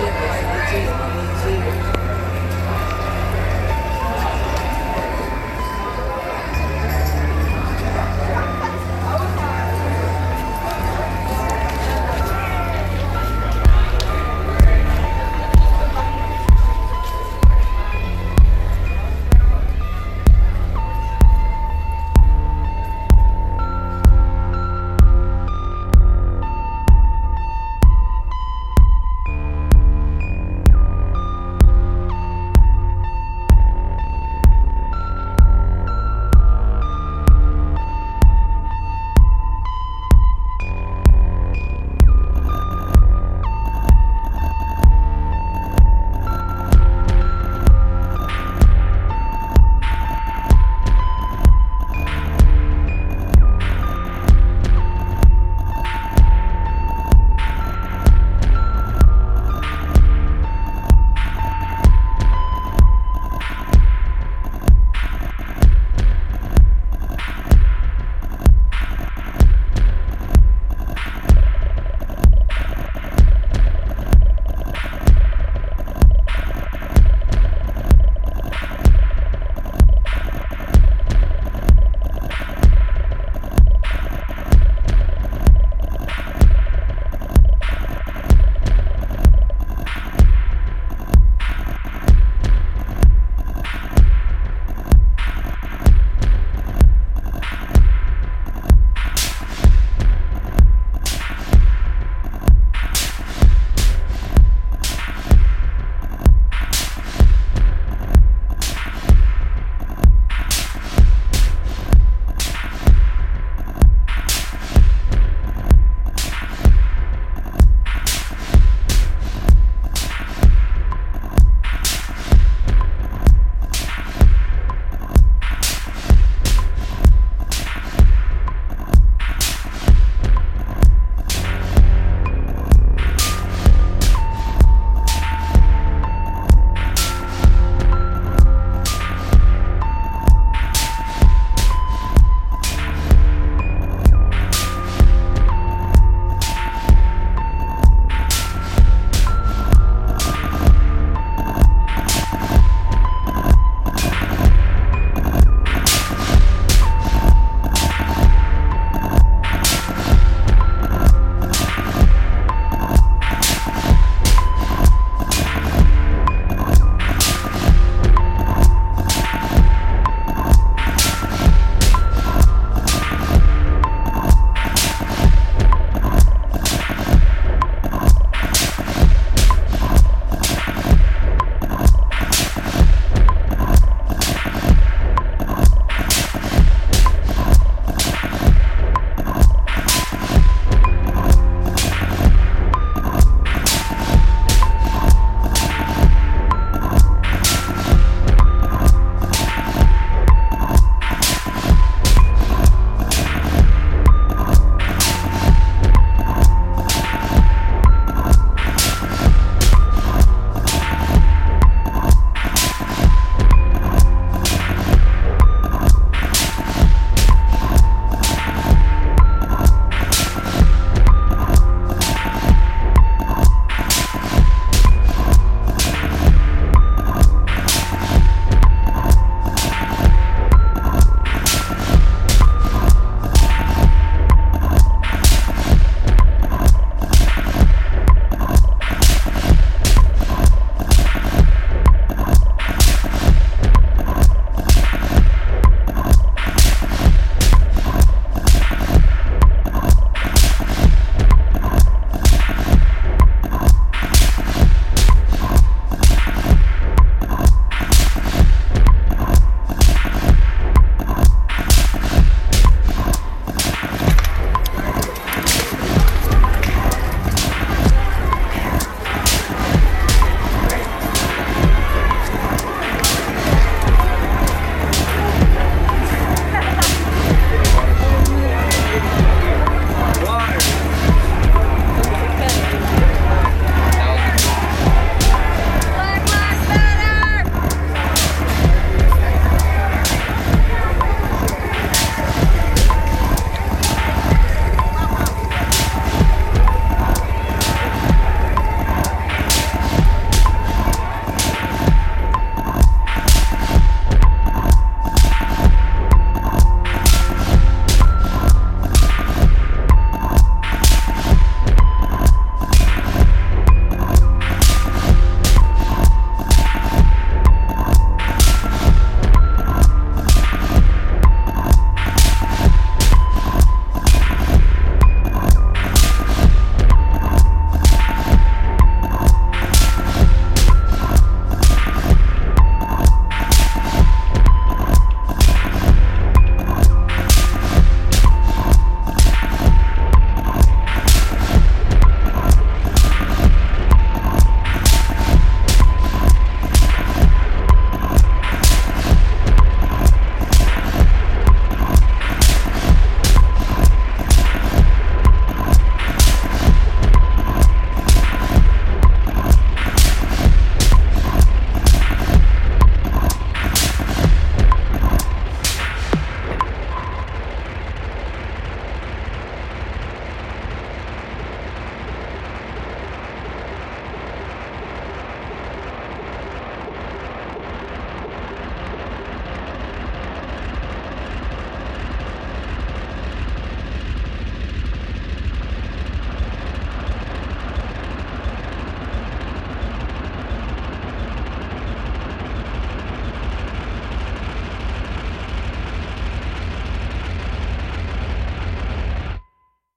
接下来的接下来。